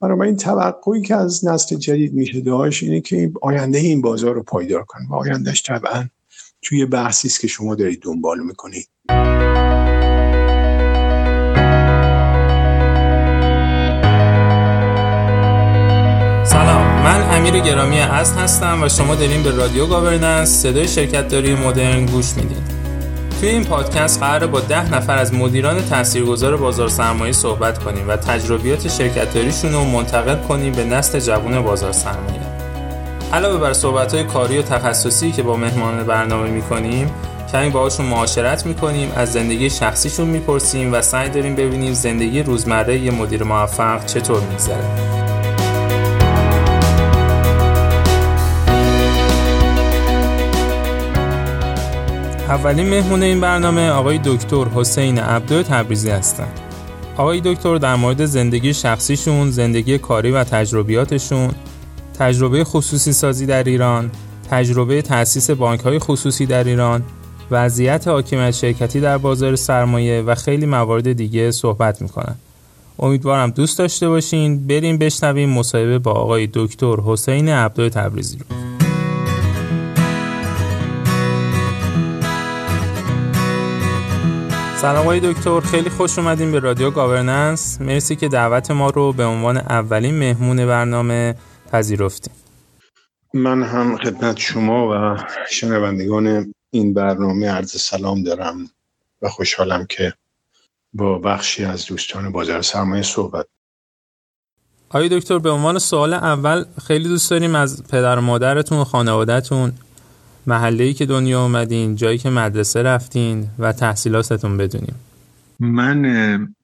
بنابراین توقعی که از نسل جدید میشه داشت اینه که آینده این بازار رو پایدار کنه و آیندهش طبعا توی بحثی است که شما دارید دنبال می‌کنید. سلام من امیر گرامی اصل هستم و شما داریم به رادیو گاورننس صدای شرکت داری مدرن گوش می‌دید. توی این پادکست قرار با ده نفر از مدیران تاثیرگذار بازار سرمایه صحبت کنیم و تجربیات شرکتاریشون رو منتقل کنیم به نسل جوان بازار سرمایه. علاوه بر صحبت کاری و تخصصی که با مهمان برنامه می‌کنیم کمی باهاشون معاشرت می‌کنیم از زندگی شخصیشون می‌پرسیم و سعی داریم ببینیم زندگی روزمره یه مدیر موفق چطور میگذره اولین مهمون این برنامه آقای دکتر حسین عبدو تبریزی هستند. آقای دکتر در مورد زندگی شخصیشون، زندگی کاری و تجربیاتشون، تجربه خصوصی سازی در ایران، تجربه تأسیس بانک های خصوصی در ایران، وضعیت حاکمیت شرکتی در بازار سرمایه و خیلی موارد دیگه صحبت می‌کنن. امیدوارم دوست داشته باشین بریم بشنویم مصاحبه با آقای دکتر حسین عبدو تبریزی رو. سلام آقای دکتر خیلی خوش اومدیم به رادیو گاورننس. مرسی که دعوت ما رو به عنوان اولین مهمون برنامه پذیرفتیم من هم خدمت شما و شنوندگان این برنامه عرض سلام دارم و خوشحالم که با بخشی از دوستان بازار سرمایه صحبت آقای دکتر به عنوان سوال اول خیلی دوست داریم از پدر و مادرتون و خانوادهتون محله که دنیا اومدین جایی که مدرسه رفتین و تحصیلاتتون بدونیم من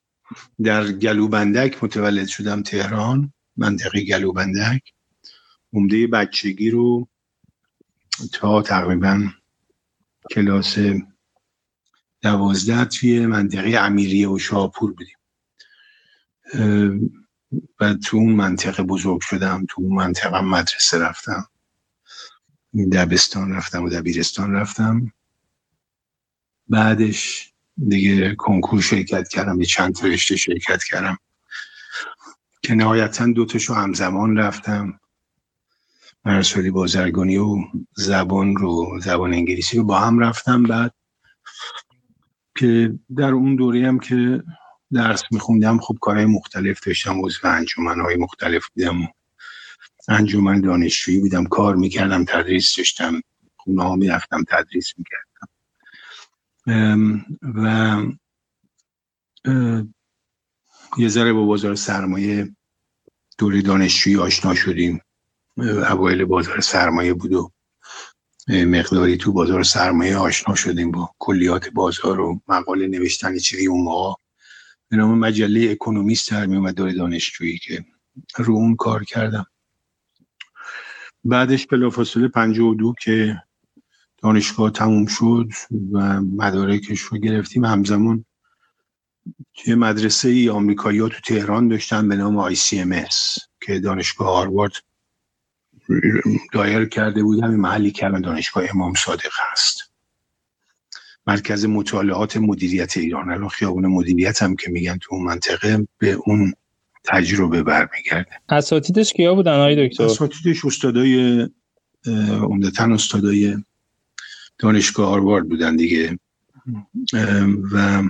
در گلوبندک متولد شدم تهران منطقه گلوبندک. عمده بچگی رو تا تقریبا کلاس دوازده توی منطقه امیریه و شاپور بودیم و تو اون منطقه بزرگ شدم تو اون منطقه مدرسه رفتم. دبستان رفتم و دبیرستان رفتم. بعدش دیگه کنکور شرکت کردم یه چند تا رشته شرکت کردم. که نهایتا دوتاشو همزمان رفتم. مرسولی بازرگانی و زبان رو زبان انگلیسی رو با هم رفتم بعد. که در اون دوره هم که درس میخوندم خب کارهای مختلف داشتم عضو انجمنهای مختلف بودم. انجمن دانشجویی بودم کار می‌کردم تدریس داشتم خونه ها می‌رفتم تدریس می‌کردم. و یه ذره با بازار سرمایه دوره دانشجویی آشنا شدیم. اوایل بازار سرمایه بود و مقداری تو بازار سرمایه آشنا شدیم با کلیات بازار و مقاله نوشتن چیزی اون موقع. به نام مجله اکونومیست در میومد دوره دانشجویی که رو اون کار کردم. بعدش بلافاصله 52 که دانشگاه تموم شد و مدارکش رو گرفتیم. همزمان توی مدرسه ای آمریکایی ها تو تهران داشتن به نام ICMS که دانشگاه هاروارد دایر کرده بود. همین محلی که الان دانشگاه امام صادق هست. مرکز مطالعات مدیریت ایران. الان خیابون مدیریت هم که میگن تو اون منطقه به اون تجربه برمیگرده. اساتیدش کیا بودن آقای دکتر؟ اساتیدش استادای عمدتا استادای دانشگاه هاروارد بودن دیگه. و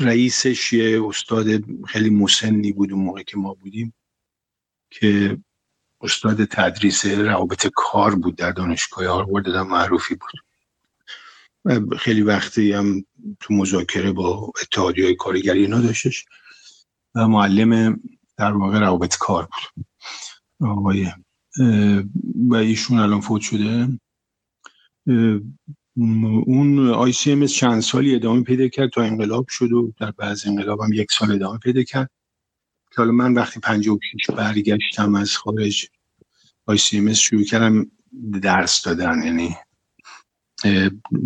رئیسش یه استاد خیلی مسنی بود اون موقع که ما بودیم که استاد تدریس روابط کار بود در دانشگاه هاروارد دادم معروفی بود. خیلی وقتی هم تو مذاکره با اتحادی های کارگری اینا داشتش. و معلم در واقع روابط کار بود. آقای و ایشون الان فوت شده. اون آی سی ام چند سالی ادامه پیدا کرد تا انقلاب شد و در بعض انقلاب هم یک سال ادامه پیدا کرد. که حالا من وقتی 56 برگشتم از خارج آی سی ام شروع کردم درس دادن. یعنی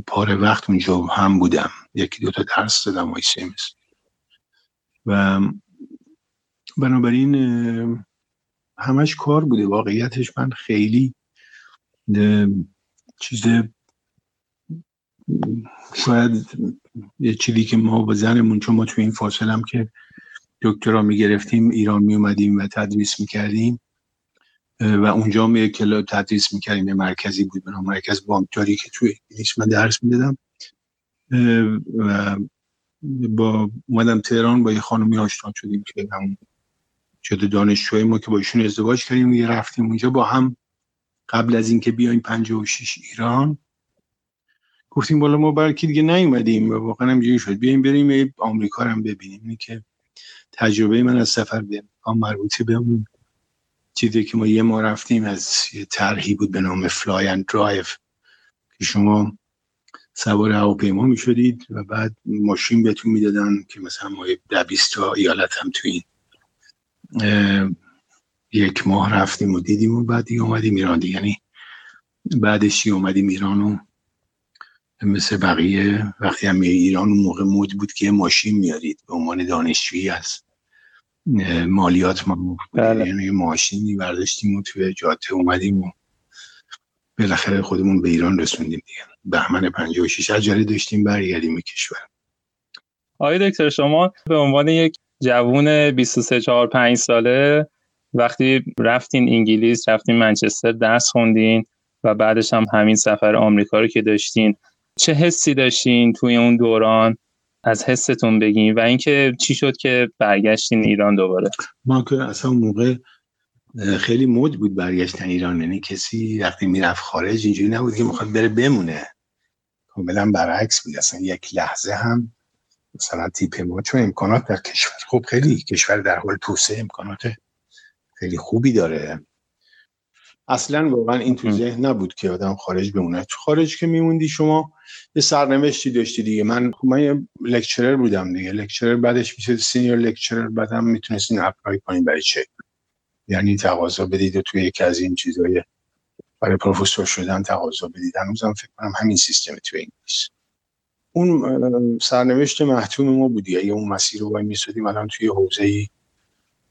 پاره وقت اونجا هم بودم. یکی دو تا درس دادم آی سی ام و بنابراین همش کار بوده. واقعیتش من خیلی چیز شاید یه چیزی که ما با زنمون چون ما توی این فاصله هم که دکترا می‌گرفتیم ایران میومدیم و تدریس می‌کردیم و اونجا می کلاب تدریس می‌کردیم. یه مرکزی بود به مرکز بانکداری که توی انگلیس من درس می‌دادم. و با اومدم تهران با یه خانمی آشنا شدیم که هم شده دانشجوی ما که با ایشون ازدواج کردیم و رفتیم اونجا با هم قبل از اینکه بیایم 56 ایران. گفتیم بالا ما برکی دیگه نیومدیم و واقعا هم شد. بیایم بریم آمریکا رو هم ببینیم. اینه که تجربه من از سفر به مربوطه به اون چیزی که ما یه ما رفتیم از یه طرحی بود به نام fly and drive که شما سوار هواپیما می شدید و بعد ماشین بهتون می‌دادن که مثلا ما ده تا ایالت هم تو این یک ماه رفتیم و دیدیم و بعد دیگه اومدیم ایران دیگه. یعنی بعدش اومدیم ایران و مثل بقیه وقتی هم ایران اون موقع مد بود که ماشین میارید به عنوان دانشجویی از مالیات ما بله. یعنی ماشینی برداشتیم و توی جاده اومدیم و بالاخره خودمون به ایران رسوندیم دیگه. بهمن 56 عجله داشتیم برگردیم به کشور. آقای دکتر شما به عنوان یک جوون 23 4 5 ساله. وقتی رفتین انگلیس رفتین منچستر درس خوندین و بعدش هم همین سفر آمریکا رو که داشتین. چه حسی داشتین توی اون دوران؟ از حستون بگین و اینکه چی شد که برگشتین ایران دوباره؟ ما که اصلا موقع خیلی مد بود برگشتن ایران. یعنی کسی وقتی می‌رفت خارج اینجوری نبود که می‌خواد بره بمونه. کاملا برعکس بود. اصلا یک لحظه هم مثلا تیپ ما چون امکانات در کشور خب خیلی کشور در حال توسعه امکانات خیلی خوبی داره. اصلا واقعا این تو ذهن نبود که آدم خارج بمونه تو خارج که میموندی شما یه سرنوشتی داشتی دیگه. من من یه lecturer بودم دیگه. lecturer بعدش میشه senior lecturer بعدم می‌تونستین apply کنین برای چه؟ یعنی تقاضا بدید و توی یکی از این چیزای برای پروفسور شدن تقاضا بدید. هنوزم فکر کنم همین سیستم توی انگلیس. اون سرنوشت محتوم ما بودی. اگه اون مسیر رو وای میسادیم الان توی حوزه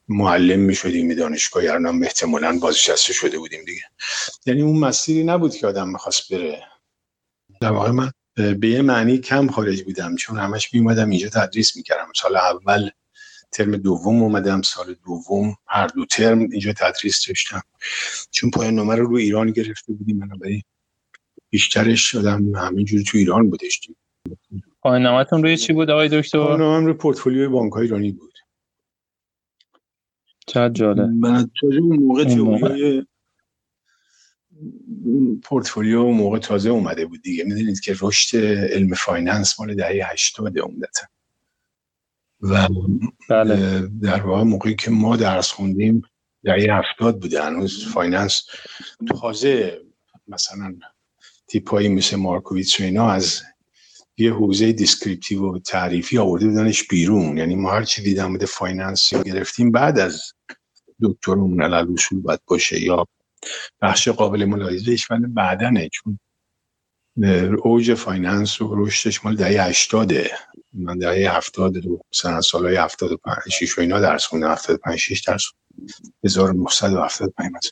معلم می‌شدیم به دانشگاه هم احتمالا بازنشسته شده بودیم دیگه. یعنی اون مسیری نبود که آدم می‌خواست بره. در واقع من به یه معنی کم خارج بودم چون همش میومدم اینجا تدریس می‌کردم. سال اول ترم دوم اومدم سال دوم هر دو ترم اینجا تدریس داشتم. چون پایان نامه رو رو ایران گرفته بودیم برای بیشترش شدم همینجوری تو ایران بودش پایان نامتون روی چی بود آقای دکتر؟ پایان نامه روی پورتفولیوی بانک ایرانی بود. چقدر جالب. من اون موقع تئوری پورتفولیو اون موقع تازه اومده بود دیگه. می‌دونید که رشد علم finance مال دهه 80 عمدتا. و بله. در واقع موقعی که ما درس خوندیم دهه 70 بوده هنوز finance تازه مثلا تیپایی مثل مارکوویتس و اینا از یه حوزه descriptive و تعریفی آورده بودنش بیرون. یعنی ما هر چی دیدم بوده finance گرفتیم بعد از دکترمون علی‌الاصول باید باشه یا بخش قابل ملاحظهش ولی بعدنه چون اوج finance و رشدش مال دهه 80 من دهه 70 دو سال سالهای 75 6 و اینا درس خوندم. 75 6 درس 1975 مثلا.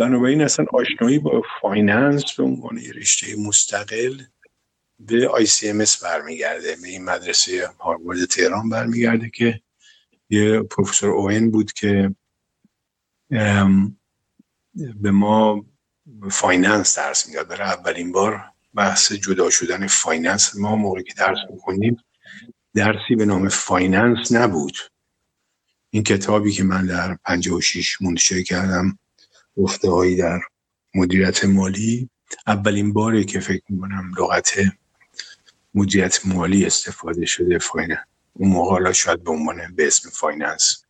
بنابراین اصلا آشنایی با finance به عنوان رشته مستقل به اس برمیگرده به این مدرسه هاروارد تهران برمیگرده که یه پروفسور اوین بود که به ما finance درس می‌داد. برای اولین بار بحث جدا شدن finance ما موقعی که درس می‌خونیم درسی به نام finance نبود. این کتابی که من در 56 منتشر کردم گفته در مدیریت مالی اولین باری که فکر می‌کنم لغت مدیریت مالی استفاده شده finance اون موقع حالا شاید به عنوان به اسم finance.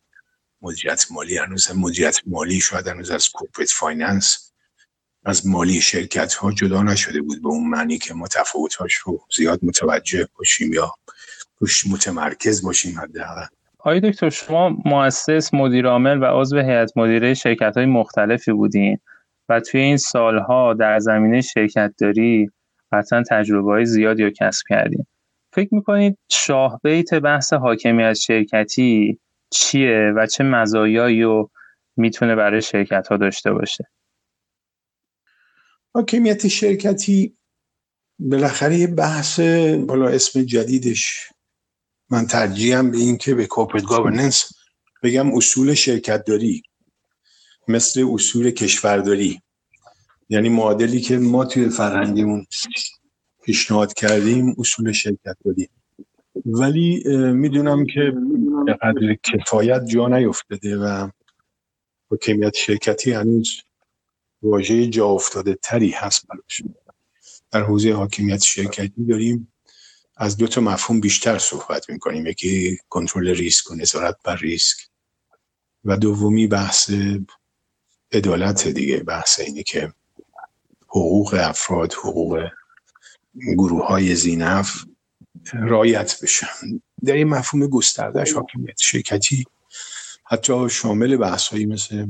مدیریت مالی هنوز مدیریت مالی شاید هنوز از corporate finance از مالی شرکت ها جدا نشده بود به اون معنی که ما تفاوتاش رو زیاد متوجه باشیم یا روش متمرکز باشیم حداقل. آقای دکتر شما مؤسس مدیر عامل و عضو هیئت مدیره شرکت های مختلفی بودین و توی این سالها در زمینه شرکت داری قطعا تجربه های زیادی رو کسب کردیم. فکر می‌کنید شاه بیت بحث حاکمیت شرکتی چیه و چه مزایایی رو می‌تونه برای شرکت ها داشته باشه؟ حاکمیت شرکتی بالاخره یه بحث بالا اسم جدیدش من ترجیحم به این که به کورپرات گاورننس بگم اصول شرکت داری مثل اصول کشورداری. یعنی معادلی که ما توی فرهنگمون پیشنهاد کردیم اصول شرکت داری ولی می‌دونم که به قدر کفایت جا نیفتاده و حکمیت شرکتی هنوز واژه جا افتاده تری هست براش. در حوزه حاکمیت شرکتی داریم. از دو تا مفهوم بیشتر صحبت می‌کنیم. یکی کنترل ریسک و نظارت بر ریسک و دومی بحث عدالت دیگه بحث اینه که حقوق افراد حقوق گروه های زینف رایت بشن در این مفهوم گستردهش حاکمیت شرکتی حتی شامل بحث مثل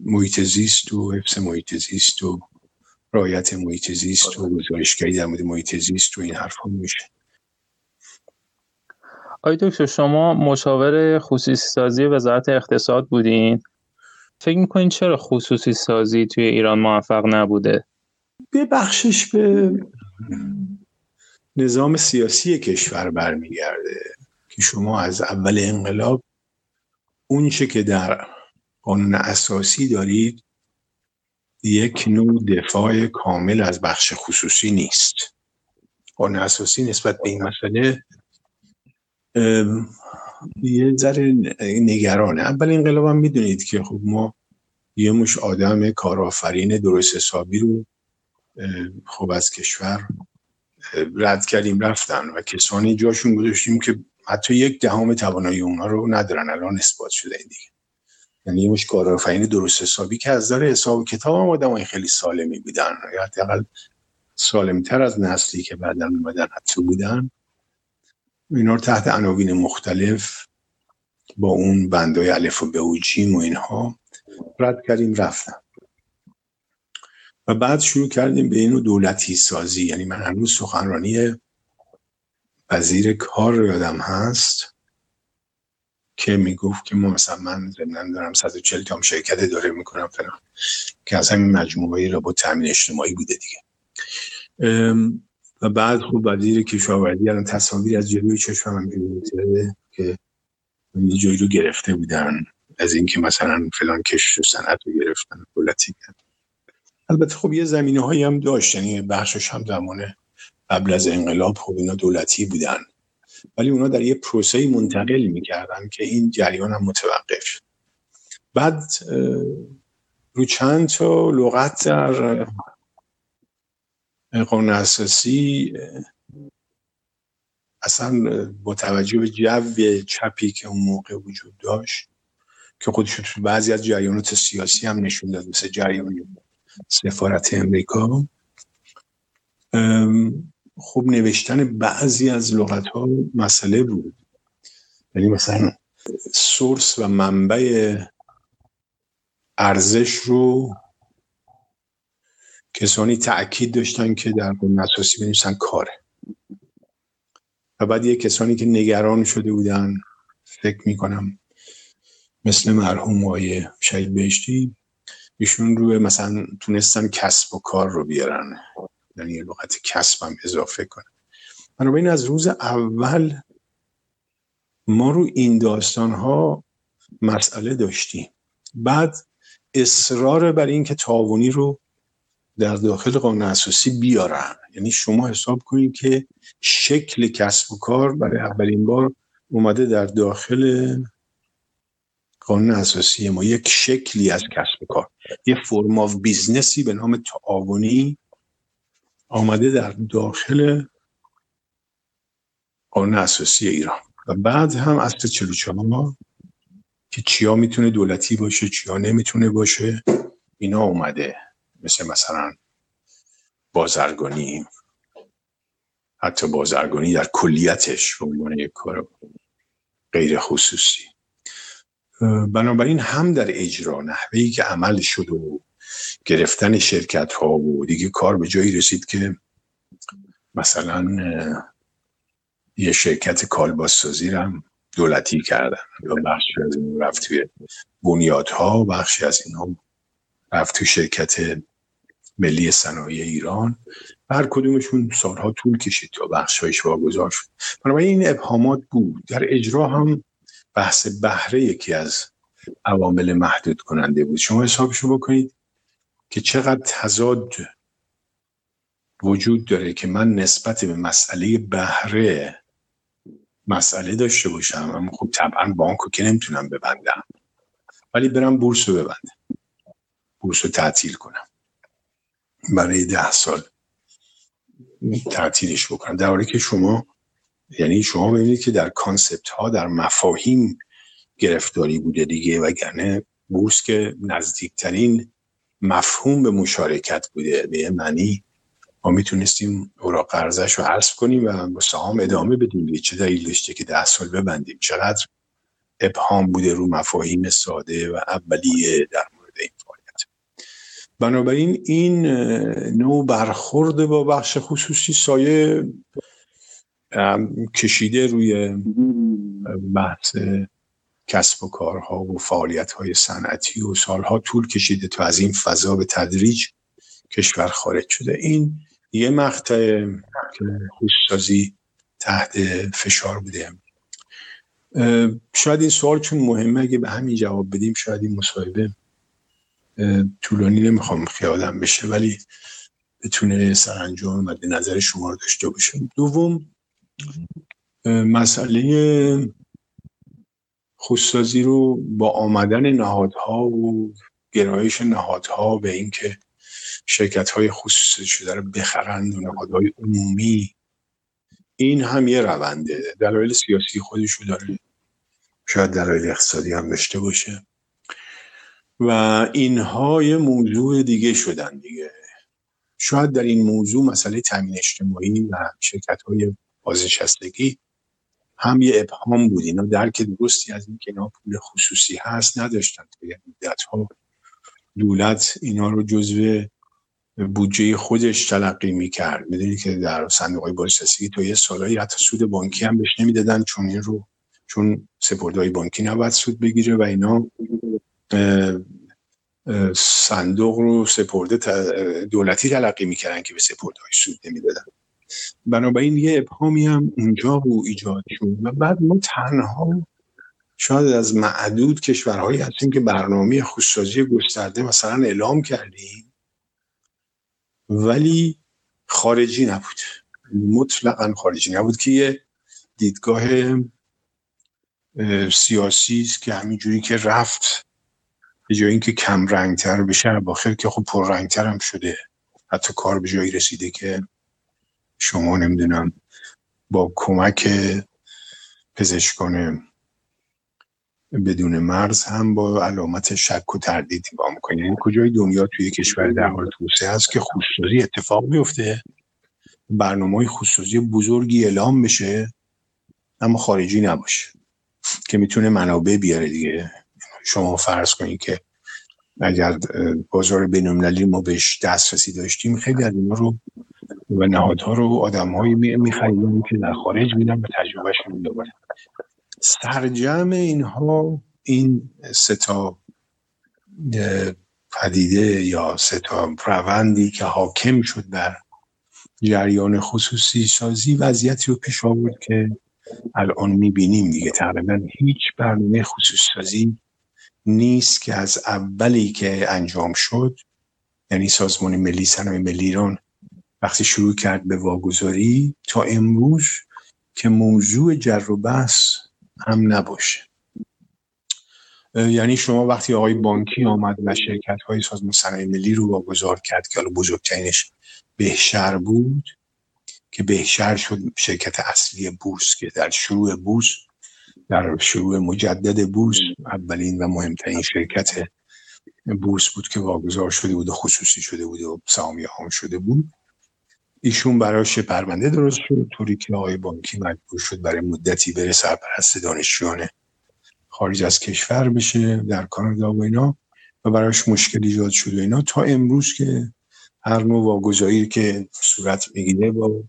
محیط زیست و حفظ محیط زیست و رایت محیط زیست و گزارشگری در مورد محیط زیست و این حرف میشه. آقای دکتر شما مشاور خصوصی سازی وزارت اقتصاد بودین. فکر می‌کنین چرا خصوصی سازی توی ایران موفق نبوده؟ به بخشش به نظام سیاسی کشور برمیگرده که شما از اول انقلاب اونچه که در قانون اساسی دارید یک نوع دفاع کامل از بخش خصوصی نیست قانون اساسی نسبت به این مسئله یه ذره نگرانه. اول انقلاب هم می‌دونید که خب ما یه مش آدم کارآفرین درست حسابی رو خب از کشور رد کردیم رفتن و کسانی جاشون گذاشتیم که حتی یک دهم توانایی اونا رو ندارن. الان اثبات شده این دیگه. یعنی یه مش کارآفرین درست حسابی که از داره حساب کتاب هم آدم خیلی سالمی بودن. یا حداقل سالمتر از نسلی که بعدا اومدن حتی بودن. اینا رو تحت عناوین مختلف با اون بندای الف و به و جیم و اینها رد کردیم رفتن و بعد شروع کردیم به اینو دولتی سازی. یعنی من هنوز سخنرانی وزیر کار رو یادم هست که می‌گفت که ما مثلا من زمنان دارم 140 تا شرکت داره می‌کنم فلان که از همین مجموعه را با تامین اجتماعی بوده دیگه. و بعد خوب وزیر کشاورزی الان تصاویر از جلوی چشمم هم که یه جایی رو گرفته بودن از اینکه مثلا فلان کشت و صنعت رو گرفتن دولتی البته خب یه زمینه هایی هم داشت یعنی بخشش هم زمانه قبل از انقلاب خب اینا دولتی بودن. ولی اونا در یه پروسه منتقل می‌کردن که این جریان هم متوقف. شد بعد رو چند تا لغت در قانون اساسی اصلا با توجه به جو چپی که اون موقع وجود داشت که خودش تو بعضی از جریانات سیاسی هم نشون داد مثل جریان سفارت امریکا. خب نوشتن بعضی از لغت ها مسئله بود. یعنی مثلا سورس و منبع ارزش رو کسانی تأکید داشتن که در قانون اساسی بنویسن کاره. و بعد یه کسانی که نگران شده بودن فکر می‌کنم مثل مرحوم آقای شهید بهشتی ایشون روی مثلا تونستن کسب و کار رو بیارن. یعنی لغت کسب هم اضافه کنن. بنابراین از روز اول ما رو این داستان ها مسئله داشتیم. بعد اصرار بر این که تعاونی رو در داخل قانون اساسی بیارن. یعنی شما حساب کنید که شکل کسب و کار برای اولین بار اومده در داخل قانون اساسی ما یک شکلی از کسب و کار. یه form of business ی به نام تعاونی آمده در داخل قانون اساسی ایران. و بعد هم اصل 44 که چیا می‌تونه دولتی باشه چیا نمی‌تونه باشه اینا اومده. مثل مثلا بازرگانی. حتی بازرگانی در کلیتش به عنوان یک کار غیر خصوصی. بنابراین هم در اجرا نحوهی که عمل شد و گرفتن شرکت ها و دیگه کار به جایی رسید که مثلا یه شرکت کالباسازی هم دولتی کردن. یا بخشی از این رفت توی بنیادها بخشی از این هم رفت توی شرکت ملی صنایع ایران هر کدومشون سالها طول کشید تا بخشایش واگذار شد. بنابراین این ابهامات بود. در اجرا هم بحث بهره یکی از عوامل محدود کننده بود. شما حسابشو بکنید که چقدر تضاد وجود داره که من نسبت به مسئله بهره مسئله داشته باشم. اما خب طبعا بانکو که نمی‌تونم ببندم. ولی برم بورس رو ببندم. بورس رو تعطیل کنم. برای ده سال. تعطیلش بکنم. در حالی که شما یعنی شما ببینید که در کانسپت ها در مفاهیم گرفتاری بوده دیگه وگرنه بورس که نزدیکترین مفهوم به مشارکت بوده به معنی ما می‌تونستیم اوراق قرضش رو حذف کنیم و با سهام ادامه بدیم چه دلیل داشته که ده سال ببندیم؟ چقدر ابهام بوده رو مفاهیم ساده و اولیه در مورد این بنابراین این نوع برخورد با بخش خصوصی سایه کشیده روی بحث کسب و کارها و فعالیت های صنعتی و سالها طول کشیده تا از این فضا به تدریج کشور خارج شده. این یه مقطع که خودسازی تحت فشار بوده. شاید این سوال چون مهمه اگه به همین جواب بدیم شاید این مصاحبه طولانی نمی‌خوام خیالم بشه ولی بتونه سرانجام مد نظر شما رو داشته باشه. دوم مسئله خودسازی رو با آمدن نهادها و گرایش نهادها به اینکه شرکت های خصوصی شده رو بخرند و نهادهای عمومی این هم یه رونده. دلایل سیاسی خودشو داره. شاید دلایل اقتصادی هم داشته باشه. و اینها یه موضوع دیگه شدن دیگه. شاید در این موضوع مسئله تامین اجتماعی و شرکت های بازنشستگی هم یه ابهام بود. اینا درک درستی از اینکه اینا پول خصوصی هست نداشتن. یه مدت ها دولت اینا رو جزو بودجه خودش تلقی می‌کرد. می‌دونی که در صندوق های بازنشستگی تا یه سالایی حتی سود بانکی هم بهش نمی‌دادن چون این رو چون سپردهای بانکی نباید سود بگیره و اینا صندوق رو سپرده دولتی تلقی می‌کردن که به سپردهای سود نمی‌دادن. بنابراین یه ابهامی هم اونجا رو ایجاد شد و بعد ما تنها شاید از معدود کشورهایی هستیم که برنامه خودسازی گسترده مثلا اعلام کردیم ولی خارجی نبود. مطلقا خارجی نبود که یه دیدگاه سیاسی است که همینجوری که رفت به جای اینکه کم رنگتر بشه باخر که خب پر رنگتر هم شده. حتی کار به جایی رسیده که شما نمی‌دونم با کمک پزشکان بدون مرز هم با علامت شک و تردید با می‌کنه یعنی کجای دنیا توی کشور در حال توسعه است که خودسازی اتفاق میفته برنامه خودسازی بزرگی اعلام بشه اما خارجی نباشه که می‌تونه منابع بیاره دیگه. شما فرض کنید که اگر بازار بینالمللی ما بهش دسترسی داشتیم خیلی از اینا رو و نهادها رو آدمهایی میخریدن که در خارج میدن به تجربهشون میدابرن سرجم اینها این ستا پدیده یا ستا روندی که حاکم شد بر جریان خصوصی سازی وضعیتی رو پیش آورد که الان می‌بینیم دیگه. تقریبا هیچ برنامه خصوصی سازی نیست که از اولی که انجام شد یعنی سازمان ملی صنایع ملی ایران وقتی شروع کرد به واگذاری تا امروز که موضوع جر و بحث هم نباشه. یعنی شما وقتی آقای بانکی آمد و شرکت های سازمان صنایع ملی رو واگذار کرد که حالا بزرگترینش بهشر بود که بهشر شد شرکت اصلی بورس که در شروع بورس در شروع مجدد بورس اولین و مهمترین شرکت بورس بود که واگذار شده بود و خصوصی شده بود و سهامی عام شده بود. ایشون براش پرونده درست شد طوری که آقای بانکی مجبور شد برای مدتی بره سرپرست دانشجویان خارج از کشور بشه در کانادا و اینا و براش مشکل ایجاد شد و اینا. تا امروز که هر نوع واگذاری که صورت می‌گیره با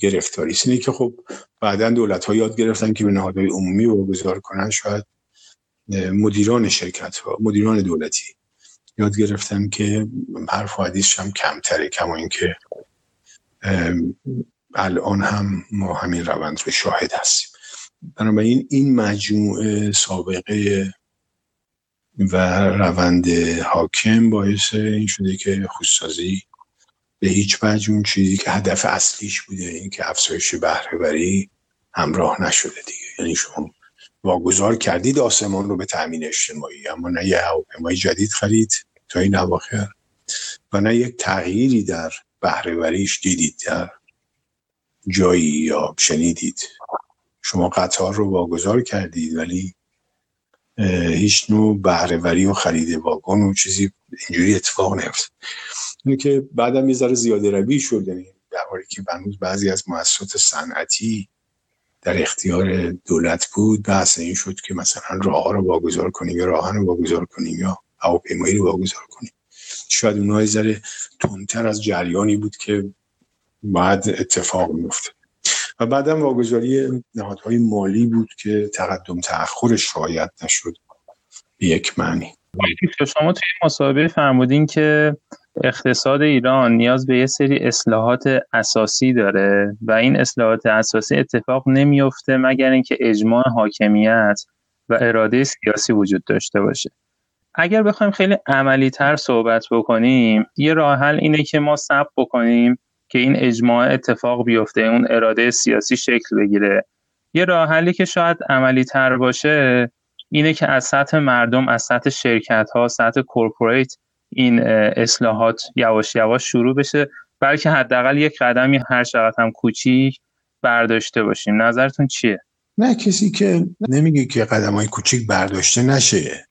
گرفتاری. اینه که خب بعدا دولت ها یاد گرفتن که به نهادهای عمومی واگذار کنن شاید مدیران شرکت ها مدیران دولتی یاد گرفتم که حرف و حدیثش هم کمتره کما اینکه الان هم ما همین روند رو شاهد هستیم. بنابراین این مجموعه سابقه و روند حاکم باعث این شده که خودسازی به هیچ وجه اون چیزی که هدف اصلیش بوده این که افزایش بهرهوری همراه نشده دیگه. یعنی شما واگذار کردید آسمان رو به تأمین اجتماعی اما نه یه هواپیمای جدید خرید تا این اواخر و نه یک تغییری در بهرهوریش دیدید در جایی یا شنیدید. شما قطار رو واگذار کردید ولی هیچ نوع بهرهوری و خرید واگن و چیزی اینجوری اتفاق نیفت اینه که بعدم یه ذره زیاده روی شد یعنی در حالی که بنوز بعضی از مؤسسات صنعتی در اختیار دولت بود بحث این شد که مثلا راه ها رو واگذار کنیم یا راهن رو واگذار کنیم یا هواپیمایی رو واگذار کنیم. شاید اونها ذره تندتر از جریانی بود که باید اتفاق میفته و بعدم واگذاری نهادهای مالی بود که تقدم تأخرش رعایت نشد به یک معنی. شما توی مصاحبه فرمودین که اقتصاد ایران نیاز به یه سری اصلاحات اساسی داره و این اصلاحات اساسی اتفاق نمیفته مگر اینکه اجماع حاکمیت و اراده سیاسی وجود داشته باشه. اگر بخوایم خیلی عملی تر صحبت بکنیم یه راه حل اینه که ما ثبت بکنیم که این اجماع اتفاق بیفته اون اراده سیاسی شکل بگیره. یه راه حلی که شاید عملی تر باشه اینه که از سطح مردم از سطح شرکت ها سطح کورپوریت این اصلاحات یواش یواش شروع بشه بلکه حداقل یک قدمی هر چقدر هم کوچیک برداشته باشیم. نظرتون چیه؟ نه کسی که نمیگه که قدم های کوچیک برداشته نشه.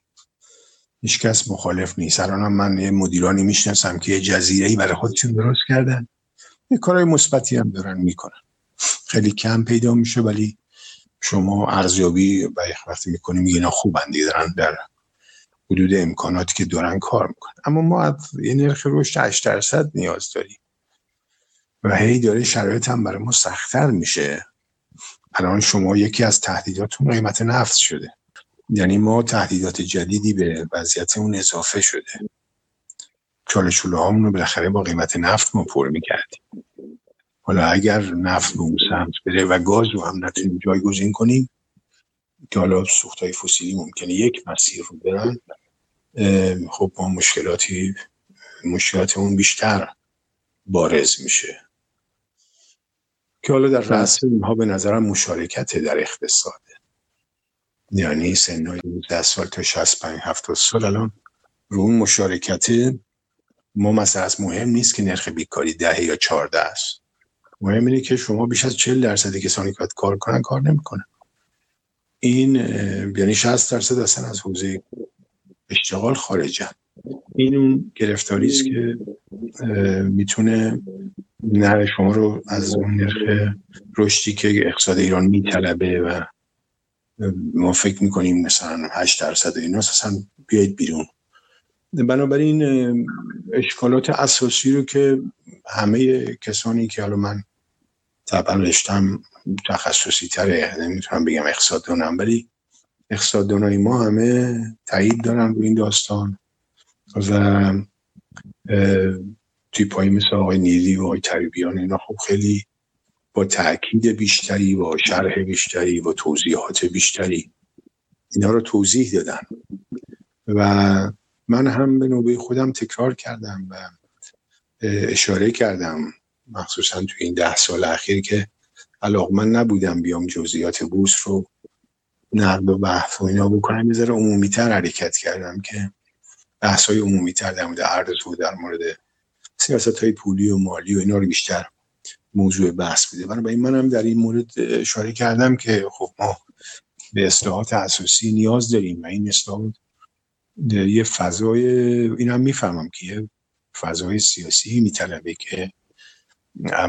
هیچ کس مخالف نیست. الان من یه مدیرانی می‌شناسم که یه جزیره ای برای خودشون درست کردن. یه کارهای مثبتی هم دارن می‌کنن. خیلی کم پیدا میشه ولی شما ارزیابی و وقتی می‌کنی میگین خوبن دیگه دارن در حدود امکاناتی که دارن کار می‌کنن. اما ما یه نرخ رشد 8 درصد نیاز داریم. و هی داره شرایط هم برای ما سختتر میشه. الان شما یکی از تهدیداتون قیمت نفت شده. یعنی ما تهدیدات جدیدی به وضعیت اون اضافه شده. چالشوله هامون رو بالاخره با قیمت نفت ما پر می‌کردیم. حالا اگر نفت به اون سمت بره و گاز رو هم نتونیم جایگزین کنیم که حالا سوخت های فسیلی ممکنه یک مسیر رو برن خب ما مشکلاتی مشکلات اون بیشتر بارز میشه. که حالا در رأس اینها به نظرم مشارکت در اقتصاده یعنی سنهای 10 سال تا 65 70 سال الان رو اون مشارکت. ما مثلا از مهم نیست که نرخ بیکاری ده یا 14 است. مهم اینه که شما بیش از 40 درصد کسانی که کار کنن کار نمی‌کنن. این یعنی 60 درصد اصلا از حوزه اشتغال خارجن. این اون گرفتاری است که می‌تونه نر شما رو از اون نرخ رشدی که اقتصاد ایران میطلبه و ما فکر می‌کنیم مثلا 8 درصد اینا اصلا بیاید بیرون. بنابراین اشکالات اساسی رو که همه کسانی که حالا من طبعا رشتم تخصصی تره نمی‌تونم بگم اقتصاد دانم ولی اقتصاد دانای ما همه تایید دارن رو این داستان. و توی پایی مثل آقای نیلی و آقای تریبیان اینا خب خیلی با تاکید بیشتری با شرح بیشتری با توضیحات بیشتری اینا رو توضیح دادن. و من هم به نوبه خودم تکرار کردم و اشاره کردم مخصوصا توی این ده سال اخیر که من نبودم بیام جزئیات بورس رو نقد و بحث و اینا بکنم. یه عمومی تر حرکت کردم که بحث های عمومی تر در مورد عرض و در مورد سیاست های پولی و مالی و اینا رو بیشتر موضوع بحث بوده. بنابراین منم در این مورد اشاره کردم که خب ما به اصلاحات اساسی نیاز داریم و این اصلاحات یه فضای این هم می‌فهمم که یه فضای سیاسی میطلبه که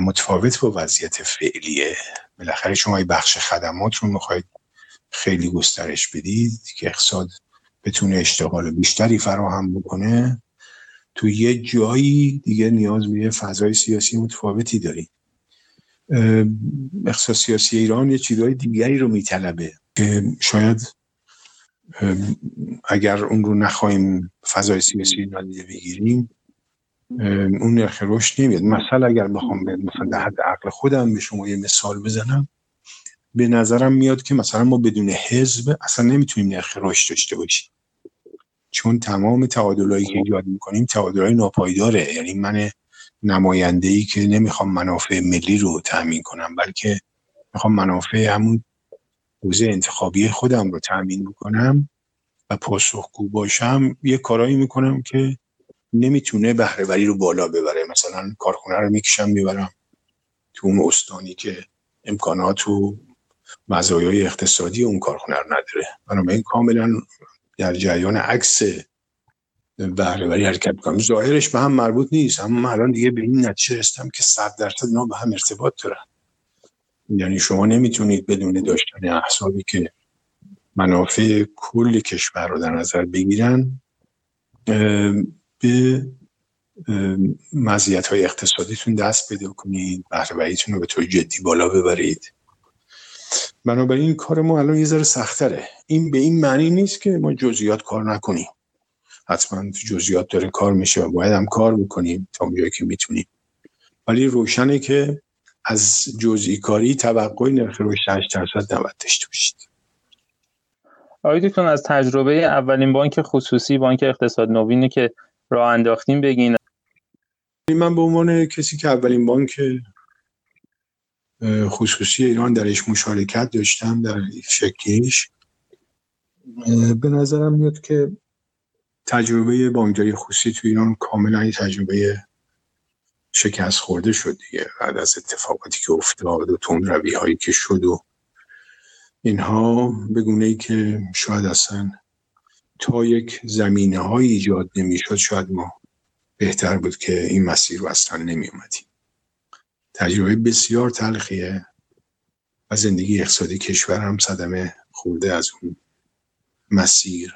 متفاوت با وضعیت فعلیه. بالاخره شما بخش خدمات رو می‌خواید خیلی گسترش بدید که اقتصاد بتونه اشتغال بیشتری فراهم بکنه تو یه جایی دیگه نیاز به یه فضای سیاسی متفاوتی دارید اقتصاد سیاسی ایران یه چیزهای دیگری رو میطلبه که شاید اگر اون رو نخواهیم فضای سیاسی نادیده بگیریم اون نرخ رشد نمیاد. مثلا اگر بخوام مثلا در حد عقل خودم به شما یه مثال بزنم به نظرم میاد که مثلا ما بدون حزب اصلا نمی‌تونیم نرخ رشد داشته باشیم. چون تمام تعادلایی که ایجاد می‌کنیم تعادلای ناپایداره. یعنی من نماینده ای که نمی‌خوام منافع ملی رو تأمین کنم بلکه می‌خوام منافع همون حوزه انتخابی خودم رو تأمین می‌کنم و پاسخگو باشم یه کارایی می‌کنم که نمی‌تونه بهرهوری رو بالا ببره. مثلا کارخونه رو می‌کشم می‌برم تو اون استانی که امکانات و مزایای اقتصادی اون کارخونه رو نداره. بنابراین کاملا در جریان عکس بهرهوری حرکت می‌کنم. ظاهرش به هم مربوط نیست اما الان دیگه به این نتیجه رسیدم که صد درصد اینا به هم ارتباط دارن. یعنی شما نمی‌تونید بدون داشتن احسابی که منافع کل کشور رو در نظر بگیرن به مزیت های اقتصادیتون دست پیدا کنید بهرهوریتون رو به طور جدی بالا ببرید. بنابراین کار ما الان یه ذره سختره این به این معنی نیست که ما جزئیات کار نکنیم. حتما تو جزئیات داره کار میشه و باید هم کار بکنیم تا اونجایی که می‌تونیم. ولی روشنه که از جزئی کاری توقع نرخ رشد 8 درصد نباید داشته باشید. آقای از تجربه اولین بانک خصوصی بانک اقتصاد نوینه که راه انداختیم بگین. من به عنوان کسی که اولین بانک خصوصی ایران درش مشارکت داشتم در شکلیش به نظرم میاد که تجربه بانکداری خصوصی تو ایران کاملا تجربه شکست خورده شد دیگه. بعد از اتفاقاتی که افتاد و تون روی هایی که شد و اینها به گونه ای که شاید اصلا تا یک زمینه های ایجاد نمی‌شد شاید ما بهتر بود که این مسیر رو اصلا نمی اومدیم تجربه بسیار تلخیه. و زندگی اقتصادی کشور هم صدمه خورده از اون مسیر.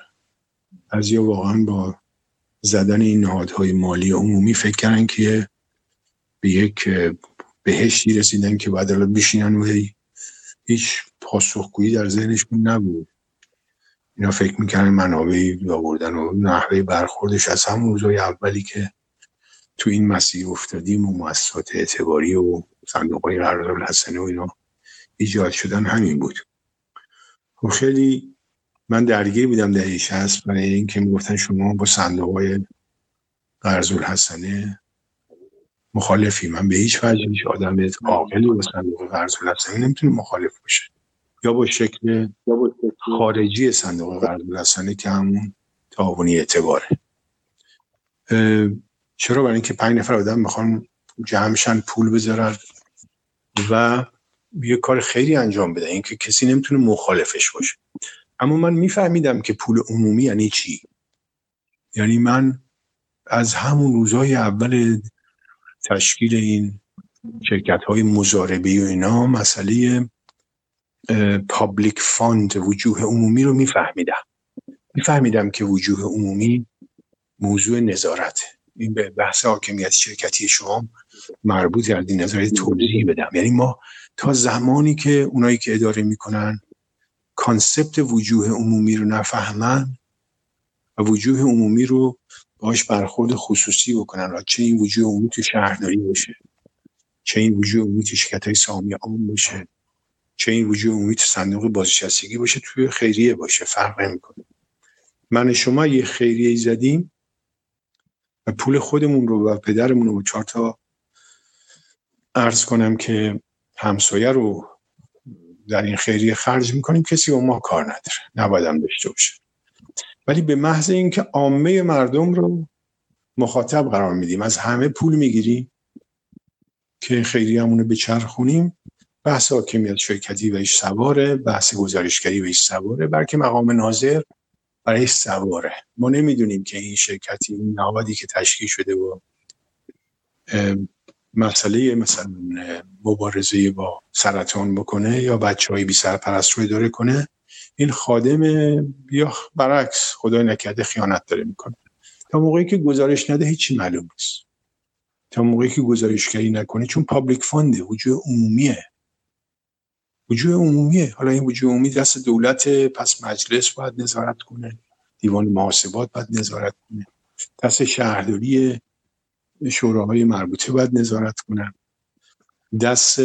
از یا واقعا با زدن این نهادهای مالی عمومی فکر کردن که به یک بهشتی رسیدن که بعد الان بشینن و هیچ پاسخگویی در ذهنشون نبود. اینا فکر می‌کنن منابعی آوردن و نحوه برخوردش از همون روزای اولی که تو این مسیر افتادیم و مؤسسات اعتباری و صندوق های قرارداد الحسنه و اینا ایجاد شدن همین بود. خب خیلی من درگیر بودم در هست برای اینکه می‌گفتن شما با صندوق های قرض الحسنه مخالفی. من به هیچ وجه هیچ آدم عاقلی با صندوق قرض الحسنه نمی‌تونه مخالف باشه یا با شکل خارجی صندوق قرض الحسنه که همون تعاونی اعتباره. چرا؟ برای اینکه پنج نفر آدم می‌خوان جمعشن پول بذارن و یه کار خیلی انجام بده. اینکه کسی نمی‌تونه مخالفش باشه. اما من میفهمیدم که پول عمومی یعنی چی؟ یعنی من از همون روزهای اول تشکیل این شرکت های مضاربه و اینا مسئله public fund وجوه عمومی رو میفهمیدم. میفهمیدم که وجوه عمومی موضوع نظارت. این به بحث حاکمیت شرکتی شما مربوط این نظر توضیح بدم. یعنی ما تا زمانی که اونایی که اداره می‌کنن کانسپت وجوه عمومی رو نفهمن و وجوه عمومی رو باش برخورد خصوصی بکنن چه این وجوه عمومی تو شهرداری باشه چه این وجوه عمومی تو شرکت های سامی عام باشه چه این وجوه عمومی تو صندوق بازنشستگی باشه توی خیریه باشه. فرق نمی‌کنه. من شما یه خیریه زدیم و پول خودمون رو و پدرمون رو چهار تا ارز کنم که همسایه رو در این خیریه خرج می‌کنیم. کسی با ما کار نداره. نبایدم داشته باشه. ولی به محض اینکه عامه مردم رو مخاطب قرار میدیم از همه پول می‌گیریم که خیریه‌مون رو بچرخونیم بحث حاکمیت شرکتی بهش سواره بحث گزارشگری بهش سواره بلکه مقام ناظر برای سواره. ما نمی‌دونیم که این شرکتی این نهادی که تشکیل شده و مسئله مثلا مبارزه با سرطان بکنه یا بچه های بی سرپرست رو اداره کنه این خادم یا برعکس خدای نکرده خیانت داره می‌کنه. تا موقعی که گزارش نده هیچی معلوم نیست. تا موقعی که گزارشگری نکنه چون پابلیک فانده وجود عمومیه. وجود عمومیه. حالا این وجود عمومی دست دولت پس مجلس باید نظارت کنه. دیوان محاسبات باید نظارت کنه. دست شهرداری شوراهای مربوطه باید نظارت کنن دست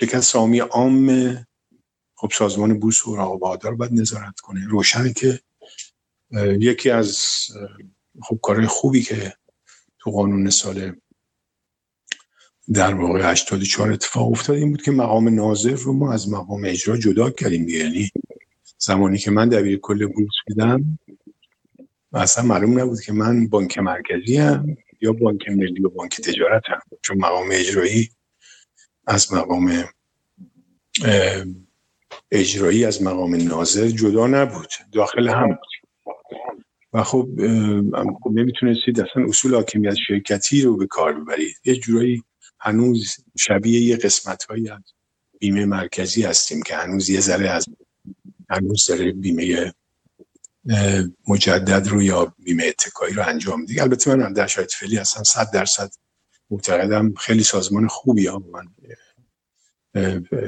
شرکت سامی عام خب سازمان بورس و بهادار باید نظارت کنه. روشنه که یکی از خب کارهای خوبی که تو قانون سال در واقع 84 اتفاق افتاد این بود که مقام ناظر رو ما از مقام اجرا جدا کردیم. یعنی زمانی که من دبیر کل بورس بودم اصلا معلوم نبود که من بانک مرکزی هم یا بانک ملی و بانک تجارت هم چون مقام اجرایی از مقام اجرایی از مقام ناظر جدا نبود داخل هم بود. و خب نمی‌تونستید اصلا اصول حاکمیت شرکتی رو به کار ببرید. یه جورایی هنوز شبیه یه قسمت هایی از بیمه مرکزی هستیم که هنوز یه ذره از هنوز داره بیمه مجدد رو یا بیمه اتکایی رو انجام دیگه البته من در شاید فعلی هستم صد درصد معتقدم. خیلی سازمان خوبی ها من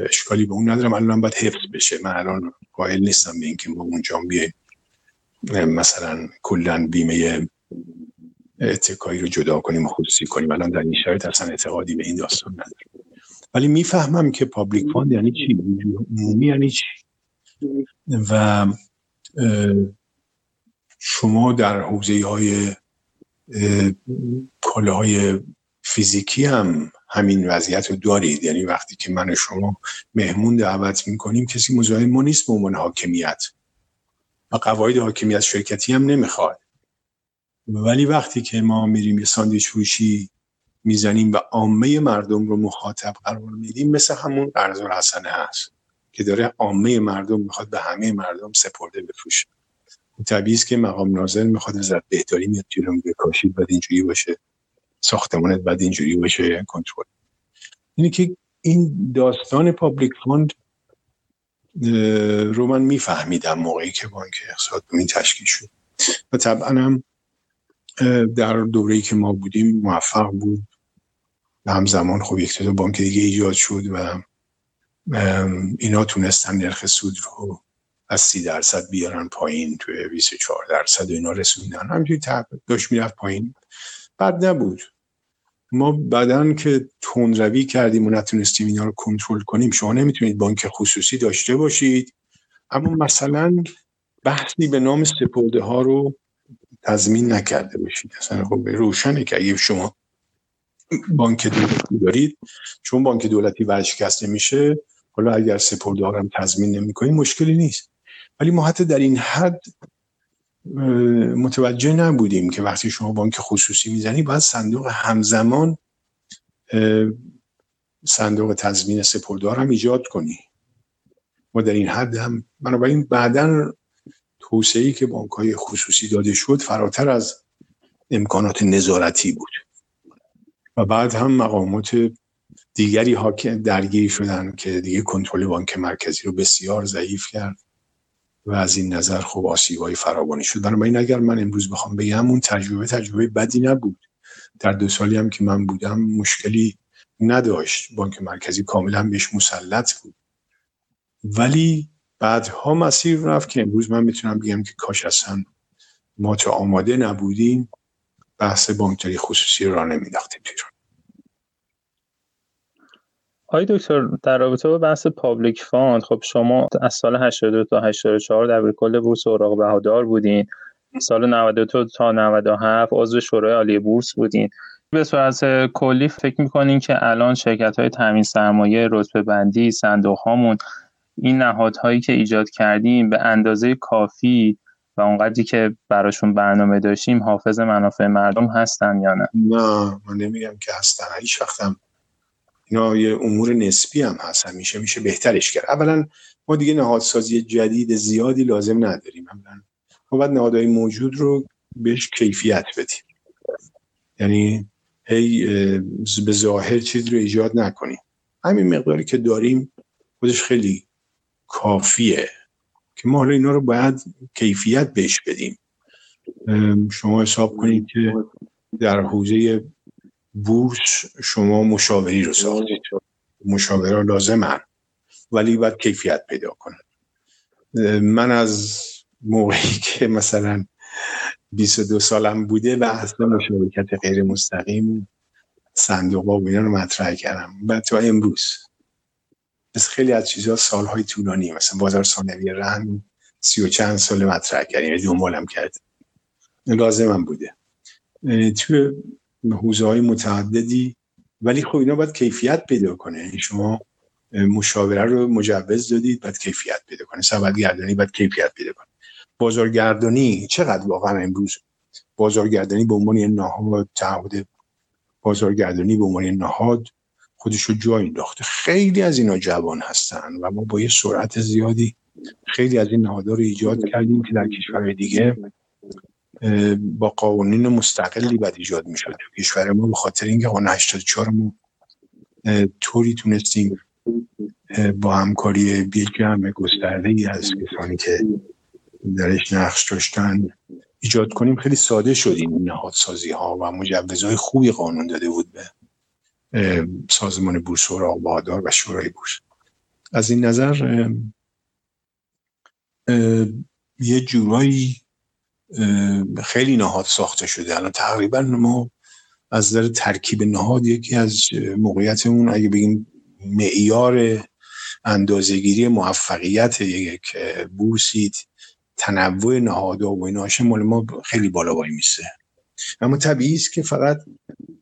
اشکالی به اون ندارم الان باید حفظ بشه. من الان قائل نیستم به اینکه ما اونجا بیه مثلا کلا بیمه اتکایی رو جدا کنیم و خصوصی کنیم. الان در این شرایط اصلا اعتقادی به این داستان ندارم. ولی می‌فهمم که public fund یعنی چی؟ عمومی یعنی چی؟ و شما در حوزه های های فیزیکی هم همین وضعیت رو دارید. یعنی وقتی که من شما مهمون دعوت می‌کنیم کسی مزاحم ما نیست به عنوان حاکمیت. و قواعد حاکمیت شرکتی هم نمی‌خواد. ولی وقتی که ما میریم یه ساندویچ فروشی می‌زنیم و عامه مردم رو مخاطب قرار میدیم مثل همون قرض حسنه هست که داره عامه مردم می‌خواد به همه مردم سپرده بفروشه. طبیعی است که مقام ناظر می‌خواد از بهتری میاد جلو میگه کاشیت باید اینجوری باشه. ساختمانت باید اینجوری باشه کنترل. اینه که این داستان public fund رو من میفهمیدم موقعی که بانک اقتصاد این تشکیل شد. و طبعا هم در دوره‌ای که ما بودیم موفق بود. و همزمان خب یک بانک دیگه ایجاد شد و اینا تونستن نرخ سود رو از سی درصد بیارن پایین توی 24 درصد و اینا رسوندن. همینجوری داشت می‌رفت پایین. بد نبود. ما بعدا که روی کردیم و نتونستیم اینا رو کنترل کنیم شما نمی‌تونید بانک خصوصی داشته باشید. اما مثلا بحثی به نام سپرده ها رو تضمین نکرده باشید. اصلا خب روشنه که اگه شما بانک دولتی دارید چون بانک دولتی ورشکسته میشه حالا اگر سپرده ها هم تضمین نمی‌کنید مشکلی نیست. ولی ما حتی در این حد متوجه نبودیم که وقتی شما بانک خصوصی می‌زنی باید صندوق همزمان صندوق تضمین سپردار هم ایجاد کنی. ما در این حد هم بنابراین بعدا توسعه که بانک های خصوصی داده شد فراتر از امکانات نظارتی بود. و بعد هم مقامات دیگری ها که درگیری شدن که دیگه کنترل بانک مرکزی رو بسیار ضعیف کرد. و از این نظر خب آسیبای فراوانی شد. بنابراین اگر من امروز بخوام بگم اون تجربه تجربه بدی نبود. در دو سالی هم که من بودم مشکلی نداشت. بانک مرکزی کاملا بهش مسلط بود. ولی بعدها مسیر رفت که امروز من می‌تونم بگم که کاش اصلا ما تا آماده نبودیم بحث بانکداری خصوصی را نمیداختیم ایران. آقای دکتر در رابطه با بحث public fund خب شما از سال 82 تا 84 در کل بورس اوراق بهادار بودین. سال 92 تا 97 عضو شورای عالی بورس بودین. به صورت کلی فکر می‌کنین که الان شرکت های تامین سرمایه رتبه بندی صندوق هامون این نهادهایی که ایجاد کردیم به اندازه کافی و اونقدری که براشون برنامه داشتیم حافظ منافع مردم هستن یا نه؟ نه من نمیگم که هستن. هیچ وقتم اینا یه امور نسبی هم هست همیشه میشه بهترش کرد. اولا ما دیگه نهادسازی جدید زیادی لازم نداریم. اولا ما باید نهادهای موجود رو بهش کیفیت بدیم. یعنی هی به ظاهر چیز رو ایجاد نکنیم. همین مقداری که داریم خودش خیلی کافیه که ما حالا اینا رو باید کیفیت بهش بدیم. شما حساب کنید که در حوزه بورس شما مشاوری رو ساختید مشاوره لازمن ولی باید کیفیت پیدا کنن من از موقعی که مثلا 22 سالم بوده و اصلا مشارکت غیر مستقیم صندوق و اینا رو مطرح کردم. و تا امروز. مثل خیلی از چیزها سالهای طولانی مثلا بازار ثانوی رهن سی و چند سال مطرح کردیم یعنی دنبالم کرد لازمم بوده. توی حوزه های متعددی. ولی خب اینا باید کیفیت پیدا کنه. یعنی شما مشاوره رو مجوز دادید باید کیفیت پیدا کنه. سبد گردانی باید کیفیت پیدا کنه. بازارگردانی چقدر واقعا امروز؟ بازارگردانی به عنوان نهاد تعهد بازارگردانی به عنوان نهاد خودش رو جا انداخته. خیلی از اینا جوان هستن و ما با یه سرعت زیادی خیلی از این نهادها رو ایجاد کردیم که در کشورهای دیگه با قوانین مستقلی بعد ایجاد می‌شد. کشور ما به خاطر اینکه قانون 84 ما طوری تونستیم با همکاری یک جمع گسترده ای از کسانی که درش نقش داشتن ایجاد کنیم خیلی ساده شد این نهادسازی ها و مجوزهای خوبی قانون داده بود به سازمان بورس و بادار و شورای بورس. از این نظر یه جورایی خیلی نهاد ساخته شده. الان تقریبا ما از نظر ترکیب نهاد یکی از موقعیتمون اگه بگیم معیار اندازهگیری موفقیت یک بورسید تنوع نهادها و ایناش مال ما خیلی بالا وای میسه. اما طبیعی است که فقط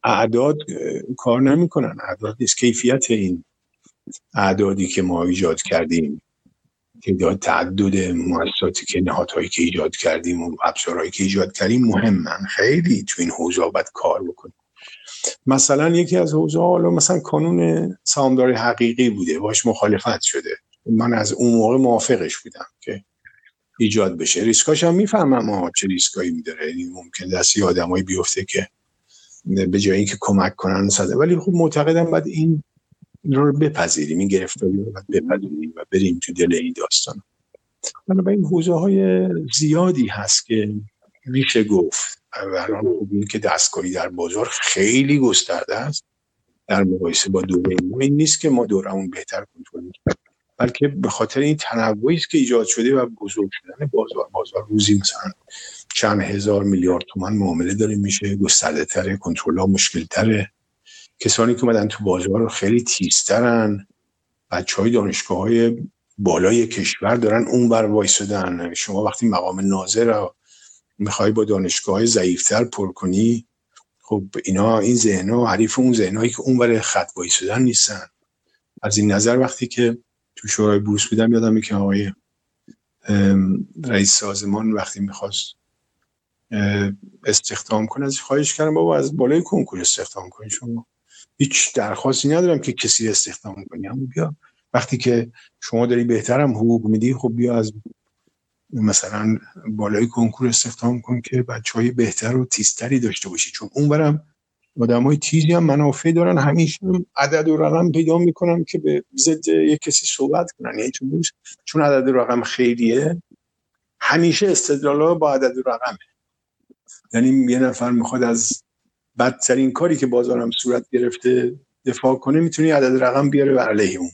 اعداد کار نمی‌کنن. اعداد نیست. کیفیت این اعدادی که ما ایجاد کردیم. تعداد تعدد مؤسساتی که نهادهایی که ایجاد کردیم و ابزارهایی که ایجاد کردیم مهمن. خیلی تو این حوزه باید کار بکنیم. مثلا یکی از حوزه حالا مثلا کانون سهامداری حقیقی بوده. باش مخالفت شده. من از اون موقع موافقش بودم که ایجاد بشه. ریسکاش هم می‌فهمم ها چه ریسکایی داره یعنی ممکن دستی آدمایی بیفته که به جایی که کمک کنن صده ولی خب معتقدم بعد این رو بپذیریم این گرفتاری رو بپذیریم و بریم تو دل این داستان. بنابراین حوزه های زیادی هست که میشه گفت الان خوب که دستگاهی در بازار خیلی گسترده است در مقایسه با دوره این نیست که ما دورمون بهتر کنیم بلکه به خاطر این تنوعی است که ایجاد شده و بزرگ شدن بازار. بازار روزی مثلا چند هزار میلیارد تومن معامله داره میشه گسترده تره کنترل ها مشکل تره کسانی که اومدن تو بازار خیلی تیزترن بچه های دانشگاه های بالای کشور دارن اون بر وایسادن. شما وقتی مقام ناظر می‌خوای با دانشگاه های ضعیفتر پر کنی خب اینا این ذهن ها حریف اون ذهن که اون بر خط وایسادن نیستن. از این نظر وقتی که تو شورای بورس بودم یادم که آقای رئیس سازمان وقتی می‌خواست استخدام کنه از خواهش کردم بابا از بالای کنکور استخدام کنی شما. هیچ درخواستی ندارم که کسی استخدام کنی. اما بیا. وقتی که شما داری بهترم حقوق میدی خب بیا از مثلا بالای کنکور استخدام کن که بچه های بهتر و تیزتری داشته باشی. چون اون برم آدم های تیزی هم منافع دارن. همیشه عدد و رقم پیدا می‌کنم که به ضد یک کسی صحبت کنن. یعنی چون, چون عدد و رقم خیلیه همیشه استدلال با عدد و رقمه. یعنی یه نفر می‌خواد از بدترین کاری که بازارم صورت گرفته دفاع کنه می‌تونی عدد رقم بیاره و علیه اون.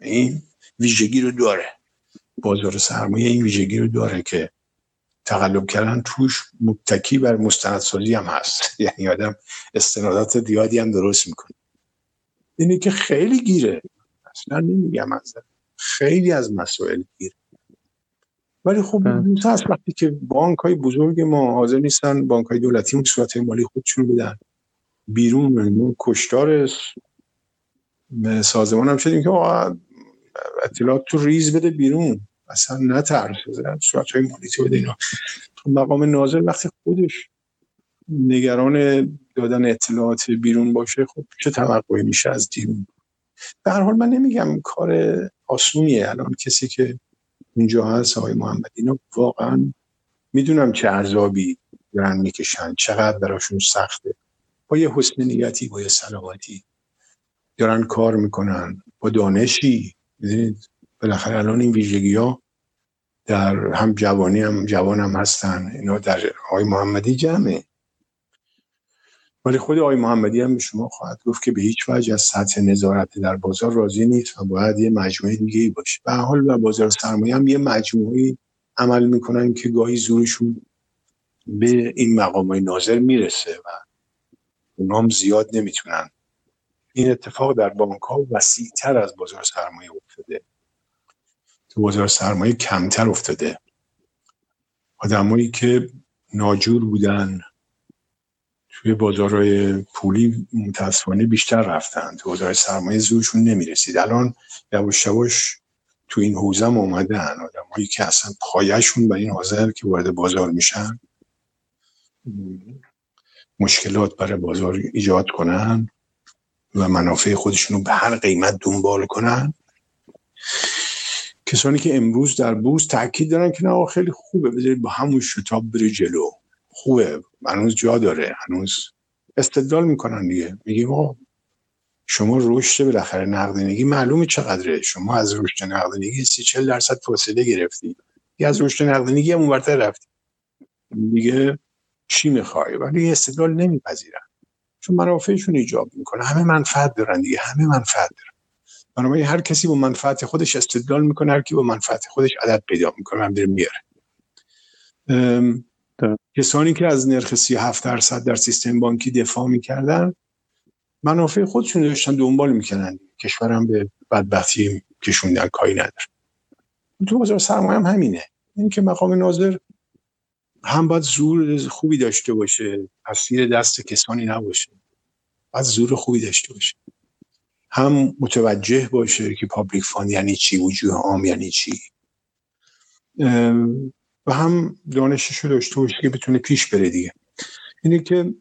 این ویژگی رو داره. بازار سرمایه این ویژگی رو داره که تقلب کردن توش متکی بر مستندسازی هم هست. یعنی آدم استنادات دیادی هم درست می‌کنه. اینه که خیلی گیره. اصلا نمیگم از خیلی از مسائل گیره. ولی خب هست وقتی که بانک های بزرگ ما حاضر نیستن بانک های دولتی صورت مالی خودشون بدن. بیرون کشتار سازمان هم شدیم که اطلاعات تو ریز بده بیرون. اصلا نترس صورت های مالی تو بده اینا. مقام ناظر وقتی خودش نگران دادن اطلاعات بیرون باشه خب چه توقعی میشه از دیرون؟ به هر حال من نمیگم کار آسونیه الان کسی که اونجا هست آقای محمد. اینا واقعا می‌دونم چه عذابی دارن می‌کشن چقدر براشون سخته. با یه حسن نیتی با یه سلامتی دارن کار می‌کنن. با دانشی می‌دونید؟ بالاخره الان این ویژگی ها در هم جوانی هم جوان هم هستن. اینا در آقای محمدی جمعه. ولی خود آقای محمدی هم به شما خواهد گفت که به هیچ وجه از سطح نظارت در بازار راضی نیست و باید یه مجموعه دیگه ای باشه. به حال و بازار سرمایه هم یه مجموعه عمل می‌کنن که گاهی زورشون به این مقام های ناظر می‌رسه و اونام زیاد نمی‌تونن. این اتفاق در بانک ها وسیعتر از بازار سرمایه افتاده. تو بازار سرمایه کمتر افتاده. آدمایی که ناجور بودن توی بازارهای پولی متاسفانه بیشتر رفتن. تو بازار سرمایه زورشون نمی‌رسید. الان یواش یواش تو این حوزه اومدن آدمایی که اصلا پایشون به این حوزه که وارد بازار میشن مشکلات برای بازار ایجاد کنن و منافع خودشون رو به هر قیمت دنبال کنن. کسانی که امروز در بورس تاکید دارن که نه خیلی خوبه بذارید با همون شتاب بره جلو. خوبه. هنوز جا داره. هنوز استدلال می‌کنن دیگه. میگیم آقا شما رشد بالاخره نقدینگی معلومه چقدره. شما از رشد نقدینگی سی چل درصد فاصله گرفتی. یا از رشد نقدینگی هم اونورتر رفتی. دیگه چی می‌خوای؟ ولی استدلال نمیپذیرن. چون منافعشون ایجاب می‌کنه. همه منفعت دارن دیگه. همه منفعت دارن. بنابراین هر کسی با منفعت خودش استدلال می‌کنه. هر کی با منفعت خودش عدد پیدا می‌کنه هم میاره. کسانی که از نرخ 37 درصد در سیستم بانکی دفاع می‌کردن منافع خودشون داشتن دنبال می‌کنن کشورم به بدبختی کشوندن کاری نداره. تو بازار سرمایه هم همینه. این که مقام ناظر هم باید زور خوبی داشته باشه تاثیر دست کسانی نباشه. باید زور خوبی داشته باشه. هم متوجه باشه که public fund یعنی چی وجوه عام یعنی چی. و هم دانشش رو داشته باشه که بتونه پیش بره دیگه. اینه که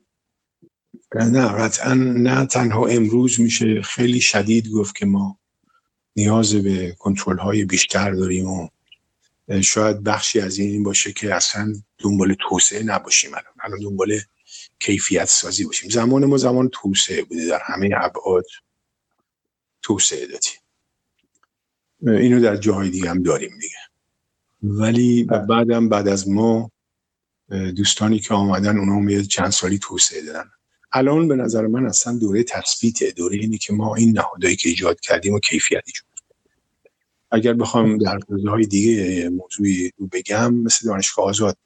نه قطعا نه تنها امروز میشه خیلی شدید گفت که ما نیاز به کنترل های بیشتر داریم و شاید بخشی از این باشه که اصلا دنبال توسعه نباشیم الان. الان دنبال کیفیت سازی باشیم. زمان ما زمان توسعه بوده. در همه ابعاد توسعه دادیم. اینو در جاهای دیگه هم داریم دیگه. ولی بله. بعدم بعد از ما دوستانی که آمدن اونا یه چند سالی توسعه دادن. الان به نظر من اصلا دوره تثبیت دوره اینی که ما این نهادهایی که ایجاد کردیم و کیفیت ایجاد اگر بخوام در حوزه های دیگه موضوعی رو بگم مثل دانشگاه آزاد.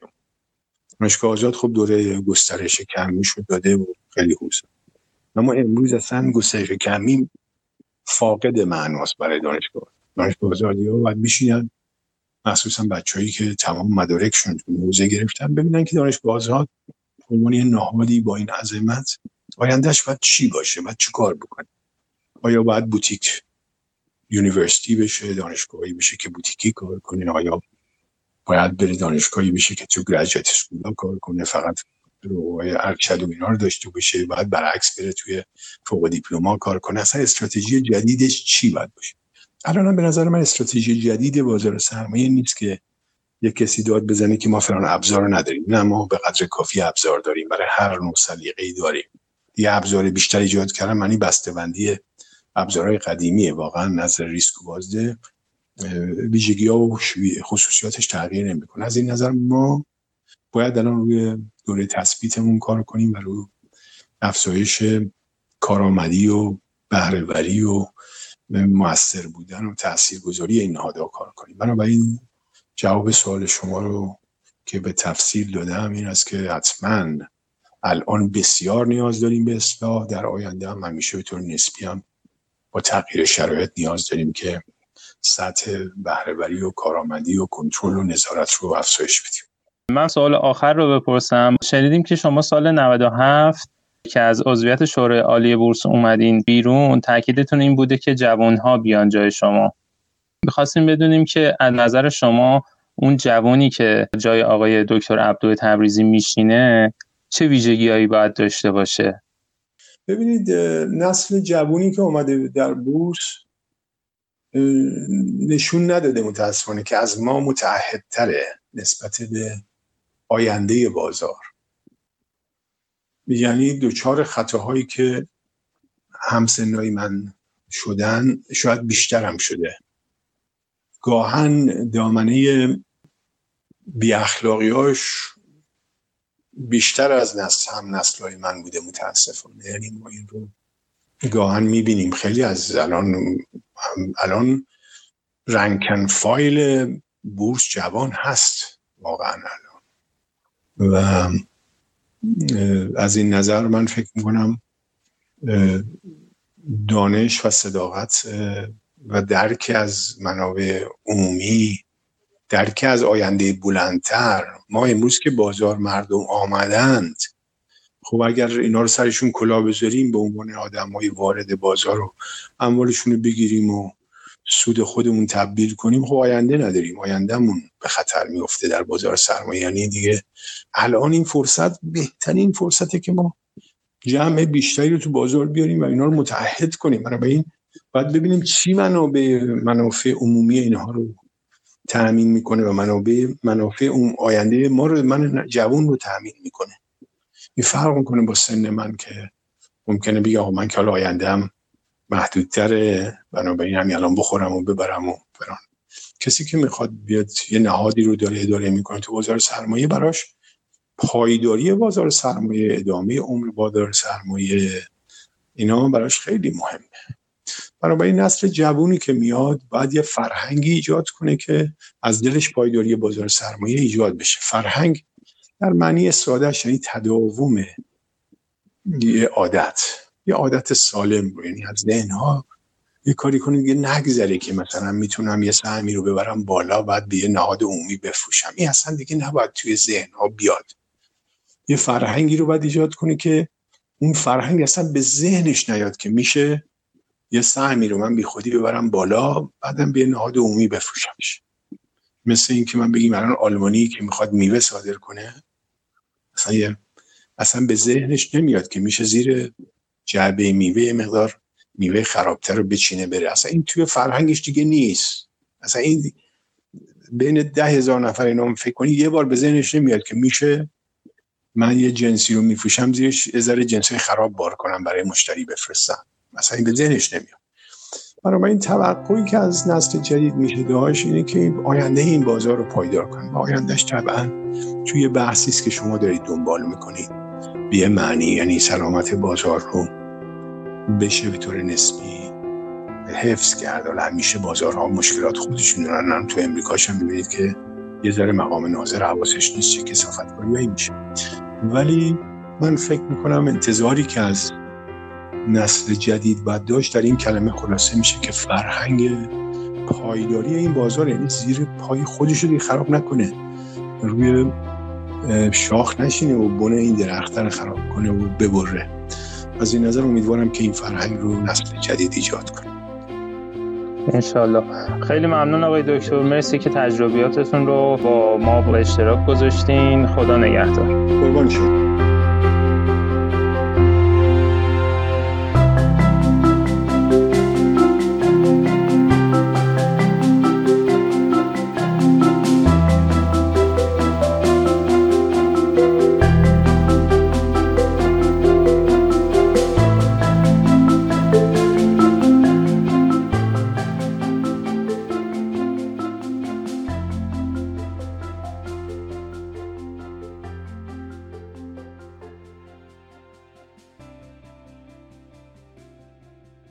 دانشگاه آزاد خب دوره گسترش کمی شد داده و خیلی حوزه. اما امروز اصلا گسترش کمی فاقد معناست برای دانشگاه. دانشگاه آزادی ها باید بشینن مخصوصا بچههایی که تمام مدارکشون تو حوزه گرفتن ببینن که دانشگاه آزاد عنوان نهادی با این عظمت آیندهش باید چی باشه؟ باید چی کار بکنه؟ آیا باید boutique university بشه دانشگاهی بشه که بوتیکی کار کنه؟ آیا باید بره دانشگاهی بشه که تو graduate school کار کنه؟ فقط رو ارشد و اینا داشته باشه باید برعکس بره توی فوق دیپلما کار کنه؟ اصلا استراتژی جدیدش چی باید باشه؟ الان به نظر من استراتژی جدید بازار سرمایه نیست که یک کسی داد بزنه که ما فلان ابزار رو نداریم. نه ما به قدر کافی ابزار داریم. برای هر نوع سلیقه‌ای داریم. یه ابزار بیشتر ایجاد کردن معنی بسته‌بندی ابزارهای قدیمیه. واقعا نظر ریسک و بازده ویژگی ها و خصوصیاتش تغییر نمی‌کنه. از این نظر ما باید الان روی دوره تثبیتمون کار کنیم و روی افزایش کارآمدی و بهرهوری و موثر بودن و تاثیرگذاری این نهادها کار کنیم. بنابراین جواب سوال شما رو که به تفصیل دادم این است که حتما الان بسیار نیاز داریم به اصلاح. در آینده هم همیشه به طور نسبی هم با تغییر شرایط نیاز داریم که سطح بهرهوری و کارآمدی و کنترل و نظارت رو افزایش بدیم. من سوال آخر رو بپرسم. شنیدیم که شما سال 97 که از عضویت شورای عالی بورس اومدین بیرون تاکیدتون این بوده که جوانها بیان جای شما. می‌خواستیم بدونیم که از نظر شما اون جوانی که جای آقای دکتر عبدو تبریزی میشینه چه ویژگیهایی باید داشته باشه؟ ببینید نسل جوانی که اومده در بورس نشون نداده متاسفانه که از ما متعهدتره نسبت به آینده بازار. یعنی دوچار خطاهایی که همسنای من شدن شاید بیشتر هم شده. گاهن دامنه بی اخلاقیاش بیشتر از نسل هم نسل های من بوده متاسفانه. یعنی ما این رو گاهن می‌بینیم. خیلی از الان الان رنکن فایل بورس جوان هست واقعا الان. و از این نظر من فکر می‌کنم دانش و صداقت و درک از منابع عمومی درک از آینده بلندتر. ما امروز که بازار مردم آمدند خب اگر اینا رو سرشون کلا بذاریم به عنوان آدم وارد بازار رو اموالشون رو بگیریم و سود خودمون تبدیل کنیم خب آینده نداریم. آیندهمون به خطر میفته در بازار سرمایه. یعنی دیگه الان این فرصت بهترین فرصته که ما جمع بیشتری رو تو بازار بیاریم و اینا رو متحد کنیم. این باید ببینیم چی منابع منافع عمومی اینها رو تأمین می‌کنه و منابع منافع اون آینده ما رو من جوان رو تأمین می‌کنه. این فرق می‌کنه با سن من که ممکنه بگه آقا من که حالا آیندهم محدودتره. بنابراین همین الان بخورم و ببرم و فران کسی که می‌خواد بیاد یه نهادی رو داره اداره می‌کنه تو بازار سرمایه براش پایداری بازار سرمایه ادامه عمر بازار سرمایه اینا براش خیلی مهمه. بنابراین نسل جوونی که میاد باید یه فرهنگی ایجاد کنه که از دلش پایداری بازار سرمایه ایجاد بشه. فرهنگ در معنی سادهش یعنی تداوم یه عادت. یه عادت سالم رو یعنی از ذهنها یه کاری کنید یه نگذره که مثلا می‌تونم یه سهمی رو ببرم بالا بعد به یه نهاد عمومی بفروشم. این اصلا دیگه نباید توی ذهنها بیاد. یه فرهنگی رو باید ایجاد کنه که اون فرهنگ اصلا به ذهنش نیاد که میشه یه سهمی رو من بی خودی ببرم بالا بعدم به نهاد عمومی بفروشمش. مثل اینکه من بگیم الان آلمانی که می‌خواد میوه صادر کنه اصلا اصلا به ذهنش نمیاد که میشه زیر جعبه میوه مقدار میوه خرابتر رو بچینه بره. اصلا این توی فرهنگش دیگه نیست. اصلا این بین ده هزار نفر اینا فکر کنی یه بار به ذهنش نمیاد که میشه من یه جنسی رو میفروشم زیرش یه ذره جنسی خراب بار کنم برای مشتری بفرستم. مثلا این به ذهنش نمیاد. این توقعی که از نسل جدید میشه داشت اینه که آینده این بازار رو پایدار کنه. آیندهش طبعا توی بحثی است که شما دارید دنبال می‌کنید. به معنی یعنی سلامت بازار رو بشه به طور نسبی حفظ کرد. و همیشه بازارها مشکلات خودشون دارن. تو امریکاش هم می‌بینید که یه ذره مقام ناظر حواسش نیست چه کسافت میشه. ولی من فکر می‌کنم انتظاری که از نسل جدید باید داشت در این کلمه خلاصه میشه که فرهنگ پایداری این بازار یعنی زیر پای خودش رو خراب نکنه. روی شاخ نشینه و بونه این درخت رو خراب کنه و ببره. از این نظر امیدوارم که این فرهنگ رو نسل جدید ایجاد کنه. انشالله خیلی ممنون آقای دکتر. مرسی که تجربیاتتون رو با ما به اشتراک گذاشتین. خدا نگهدار. قربان شد